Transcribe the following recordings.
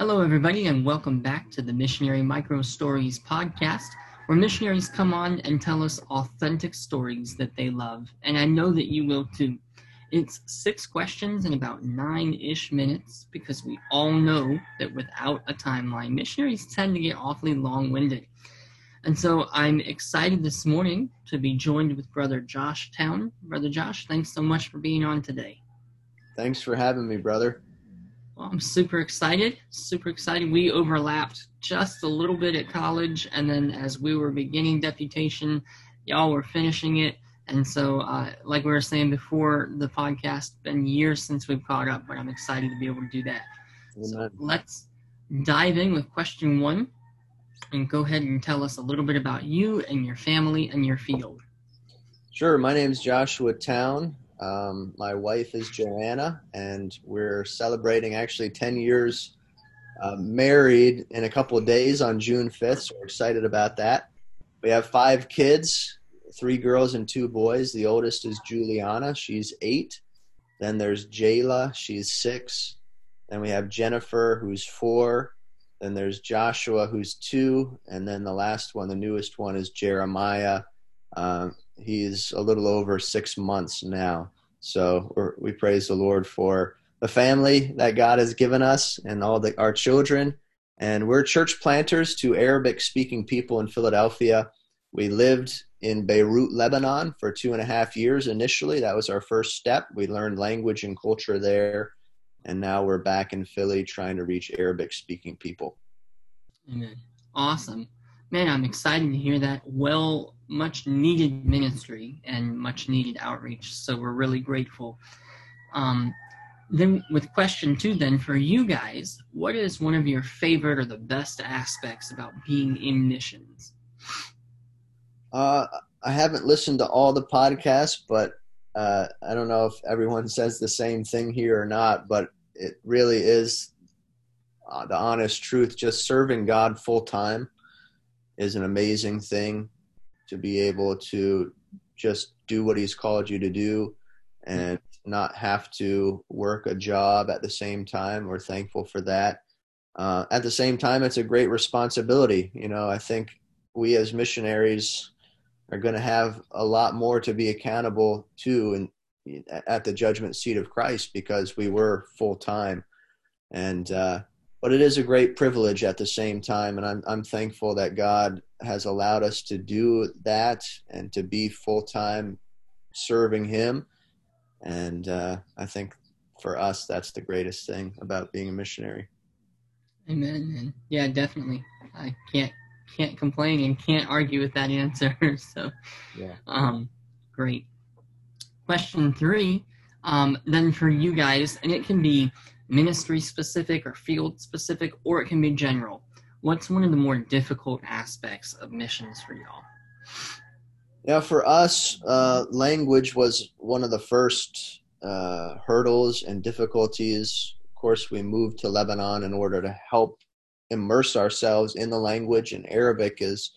Hello, everybody, and welcome back to the Missionary Micro Stories podcast, where missionaries come on and tell us authentic stories that they love. And I know that you will too. It's six questions in about nine ish minutes because we all know that without a timeline, missionaries tend to get awfully long winded. And so I'm excited this morning to be joined with Brother Josh Town. Brother Josh, thanks so much for being on today. Thanks for having me, brother. Well, I'm super excited. Super excited. We overlapped just a little bit at college, and then as we were beginning deputation, y'all were finishing it. And so, uh, like we were saying before the podcast, been years since we've caught up, but I'm excited to be able to do that. So let's dive in with question one and go ahead and tell us a little bit about you and your family and your field. Sure. My name is Joshua Town. Um, my wife is Joanna, and we're celebrating actually 10 years uh, married in a couple of days on June 5th. So we're excited about that. We have five kids three girls and two boys. The oldest is Juliana, she's eight. Then there's Jayla, she's six. Then we have Jennifer, who's four. Then there's Joshua, who's two. And then the last one, the newest one, is Jeremiah. Uh, he's a little over six months now. So we praise the Lord for the family that God has given us and all the, our children. And we're church planters to Arabic speaking people in Philadelphia. We lived in Beirut, Lebanon for two and a half years initially. That was our first step. We learned language and culture there. And now we're back in Philly trying to reach Arabic speaking people. Amen. Awesome. Man, I'm excited to hear that. Well, much needed ministry and much needed outreach. So we're really grateful. Um, then, with question two, then for you guys, what is one of your favorite or the best aspects about being in missions? Uh, I haven't listened to all the podcasts, but uh, I don't know if everyone says the same thing here or not. But it really is uh, the honest truth. Just serving God full time is an amazing thing. To be able to just do what He's called you to do, and not have to work a job at the same time. We're thankful for that. Uh, at the same time, it's a great responsibility. You know, I think we as missionaries are going to have a lot more to be accountable to and at the judgment seat of Christ because we were full time. And uh, but it is a great privilege at the same time, and I'm I'm thankful that God has allowed us to do that and to be full time serving Him. And uh, I think for us, that's the greatest thing about being a missionary. Amen. And yeah, definitely. I can't can't complain and can't argue with that answer. so, yeah. Um, great. Question three. Um, then for you guys, and it can be ministry specific or field specific, or it can be general. What's one of the more difficult aspects of missions for y'all? Yeah, for us, uh, language was one of the first uh, hurdles and difficulties. Of course, we moved to Lebanon in order to help immerse ourselves in the language, and Arabic is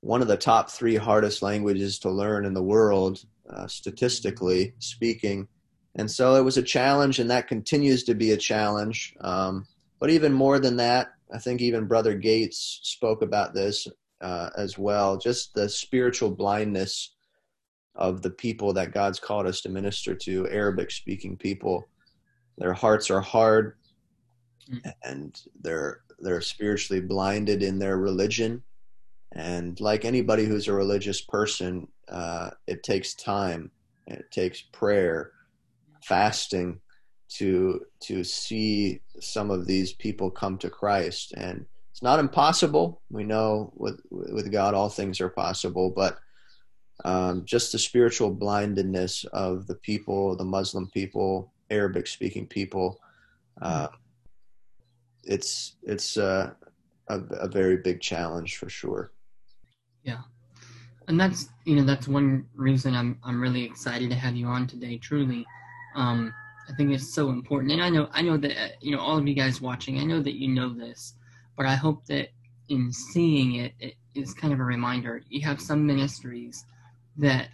one of the top three hardest languages to learn in the world, uh, statistically speaking. And so it was a challenge, and that continues to be a challenge. Um, but even more than that, I think even Brother Gates spoke about this uh, as well just the spiritual blindness of the people that God's called us to minister to, Arabic speaking people. Their hearts are hard and they're they're spiritually blinded in their religion and like anybody who's a religious person uh, it takes time it takes prayer fasting to to see some of these people come to christ and it's not impossible we know with with god all things are possible but um, just the spiritual blindedness of the people the muslim people arabic speaking people uh, it's it's uh, a, a very big challenge for sure. Yeah, and that's you know that's one reason I'm I'm really excited to have you on today. Truly, um, I think it's so important, and I know I know that uh, you know all of you guys watching. I know that you know this, but I hope that in seeing it, it is kind of a reminder. You have some ministries that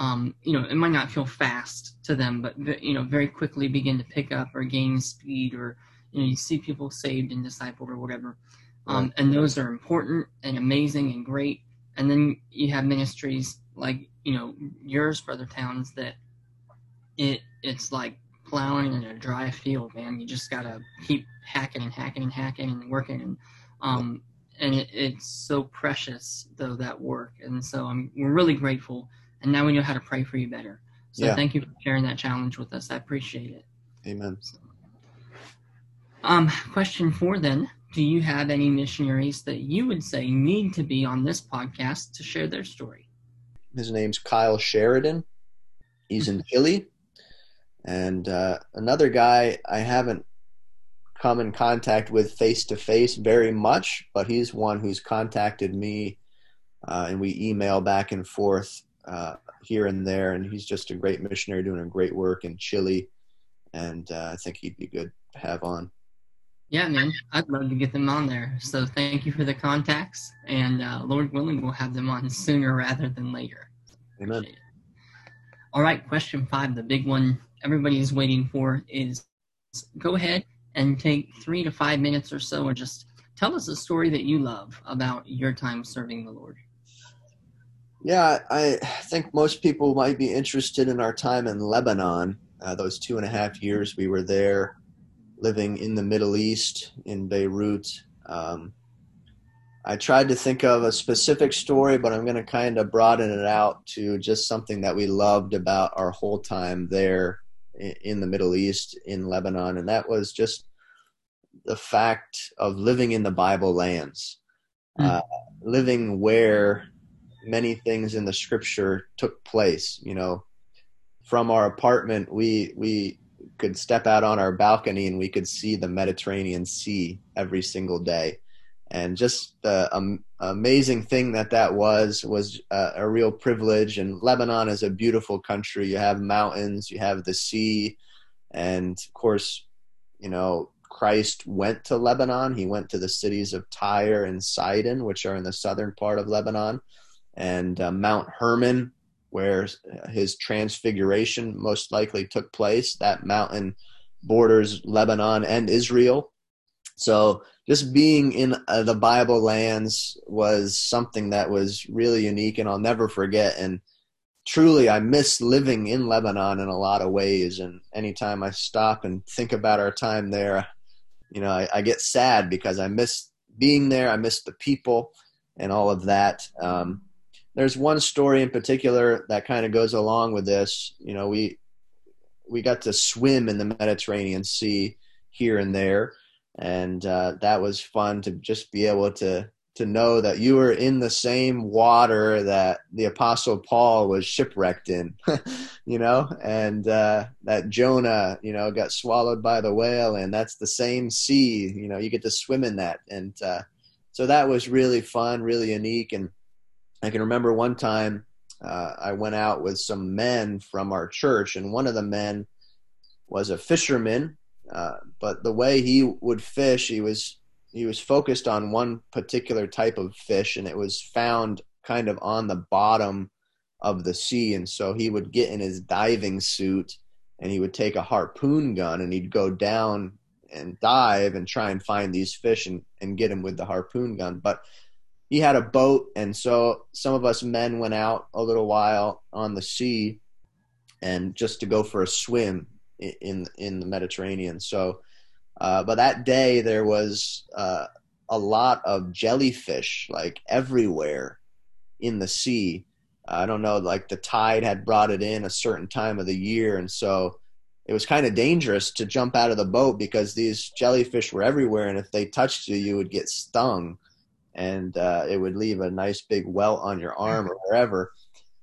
um, you know, it might not feel fast to them, but you know, very quickly begin to pick up or gain speed or you know you see people saved and discipled or whatever, um, and those are important and amazing and great. And then you have ministries like you know yours, Brother Towns, that it it's like plowing in a dry field, man. You just gotta keep hacking and hacking and hacking and working and um and it, it's so precious though that work and so I'm we're really grateful and now we know how to pray for you better. So Yeah. thank you for sharing that challenge with us. I appreciate it. Amen. Um, question four then. Do you have any missionaries that you would say need to be on this podcast to share their story? His name's Kyle Sheridan. He's in Chile. And uh, another guy I haven't come in contact with face to face very much, but he's one who's contacted me uh, and we email back and forth uh, here and there. And he's just a great missionary doing a great work in Chile. And uh, I think he'd be good to have on. Yeah, man, I'd love to get them on there. So thank you for the contacts, and uh, Lord willing, we'll have them on sooner rather than later. Amen. All right, question five, the big one everybody is waiting for is go ahead and take three to five minutes or so and just tell us a story that you love about your time serving the Lord. Yeah, I think most people might be interested in our time in Lebanon. Uh, those two and a half years we were there, living in the Middle East, in Beirut. Um, I tried to think of a specific story, but I'm going to kind of broaden it out to just something that we loved about our whole time there in the Middle East, in Lebanon, and that was just the fact of living in the Bible lands, Mm. uh, living where many things in the scripture took place you know from our apartment we we could step out on our balcony and we could see the mediterranean sea every single day and just the um, amazing thing that that was was uh, a real privilege and lebanon is a beautiful country you have mountains you have the sea and of course you know christ went to lebanon he went to the cities of tyre and sidon which are in the southern part of lebanon and uh, Mount Hermon, where his transfiguration most likely took place. That mountain borders Lebanon and Israel. So just being in uh, the Bible lands was something that was really unique, and I'll never forget. And truly, I miss living in Lebanon in a lot of ways. And anytime I stop and think about our time there, you know, I, I get sad because I miss being there. I miss the people and all of that. Um, there's one story in particular that kind of goes along with this. You know, we we got to swim in the Mediterranean Sea here and there, and uh, that was fun to just be able to to know that you were in the same water that the Apostle Paul was shipwrecked in, you know, and uh, that Jonah, you know, got swallowed by the whale, and that's the same sea. You know, you get to swim in that, and uh, so that was really fun, really unique, and I can remember one time uh, I went out with some men from our church, and one of the men was a fisherman. Uh, but the way he would fish, he was he was focused on one particular type of fish, and it was found kind of on the bottom of the sea. And so he would get in his diving suit, and he would take a harpoon gun, and he'd go down and dive and try and find these fish and, and get them with the harpoon gun. But he had a boat and so some of us men went out a little while on the sea and just to go for a swim in in the Mediterranean so uh, but that day there was uh, a lot of jellyfish like everywhere in the sea I don't know like the tide had brought it in a certain time of the year and so it was kind of dangerous to jump out of the boat because these jellyfish were everywhere and if they touched you you would get stung and uh, it would leave a nice big welt on your arm or wherever.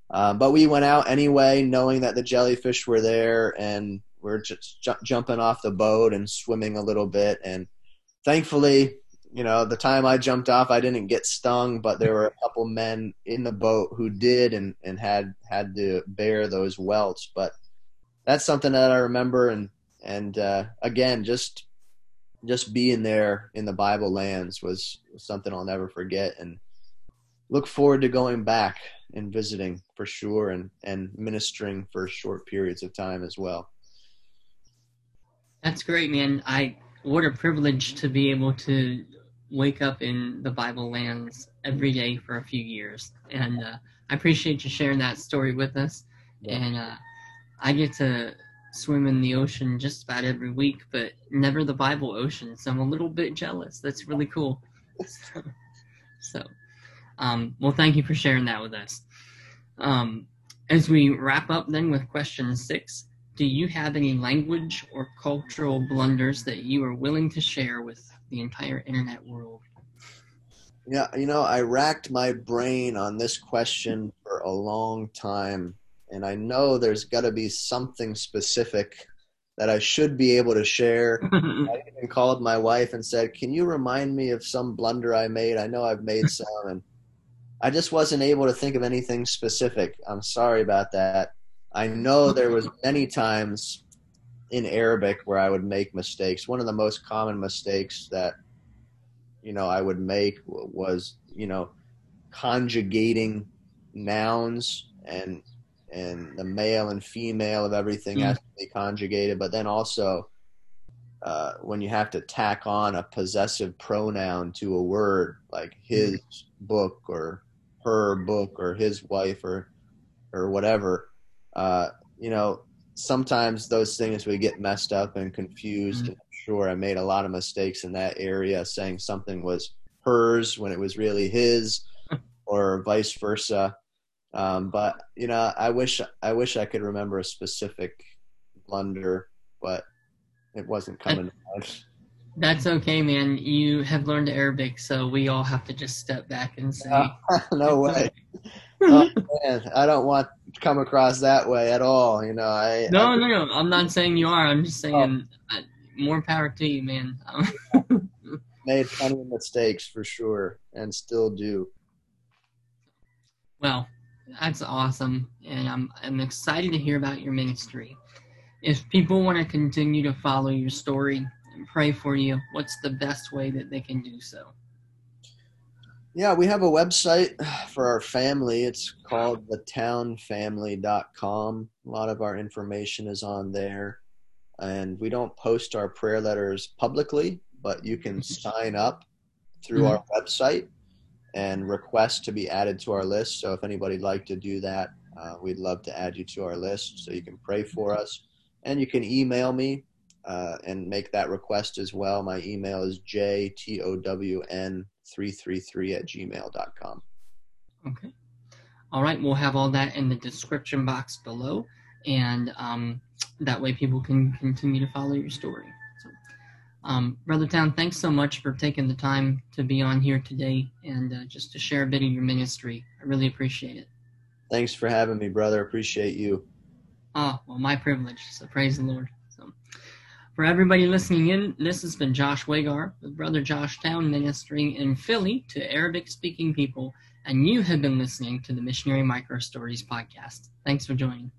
Um, but we went out anyway, knowing that the jellyfish were there, and we're just ju- jumping off the boat and swimming a little bit. And thankfully, you know, the time I jumped off, I didn't get stung, but there were a couple men in the boat who did and, and had had to bear those welts. But that's something that I remember, and and uh, again, just just being there in the Bible lands was something I'll never forget and look forward to going back and visiting for sure and, and ministering for short periods of time as well. That's great, man. I what a privilege to be able to wake up in the Bible lands every day for a few years. And uh, I appreciate you sharing that story with us. Yeah. And uh, I get to swim in the ocean just about every week, but never the Bible ocean. So I'm a little bit jealous. That's really cool. so, so um, well, thank you for sharing that with us. Um, as we wrap up then with question six, do you have any language or cultural blunders that you are willing to share with the entire internet world? Yeah, you know, I racked my brain on this question for a long time, and I know there's got to be something specific that I should be able to share. I even called my wife and said, "Can you remind me of some blunder I made? I know I've made some, and I just wasn't able to think of anything specific. I'm sorry about that. I know there was many times in Arabic where I would make mistakes. One of the most common mistakes that you know I would make was you know conjugating nouns and and the male and female of everything Mm. has to be conjugated, but then also uh, when you have to tack on a possessive pronoun to a word like his book or her book or his wife or or whatever, uh, you know, sometimes those things we get messed up and confused. Mhm. And I'm sure I made a lot of mistakes in that area, saying something was hers when it was really his, or vice versa. Um, but you know, I wish I wish I could remember a specific blunder, but it wasn't coming. to mind. That's okay, man. You have learned Arabic, so we all have to just step back and say, no way. oh, man, I don't want come across that way at all. You know, I No, I, no, no. I'm not saying you are. I'm just saying uh, more power to you, man. Um, made plenty of mistakes for sure, and still do. well, that's awesome, and I'm I'm excited to hear about your ministry. If people want to continue to follow your story and pray for you, what's the best way that they can do so? Yeah, we have a website for our family. It's called thetownfamily.com. A lot of our information is on there. And we don't post our prayer letters publicly, but you can sign up through our website and request to be added to our list. So if anybody'd like to do that, uh, we'd love to add you to our list so you can pray for us. And you can email me uh, and make that request as well. My email is jtown333 at gmail.com. Okay. All right, we'll have all that in the description box below, and um, that way people can continue to follow your story. So, um, Brother Town, thanks so much for taking the time to be on here today and uh, just to share a bit of your ministry. I really appreciate it. Thanks for having me, brother. Appreciate you. Oh, well, my privilege. So praise the Lord. For everybody listening in, this has been Josh Wagar with Brother Josh Town ministering in Philly to Arabic speaking people, and you have been listening to the Missionary Micro Stories podcast. Thanks for joining.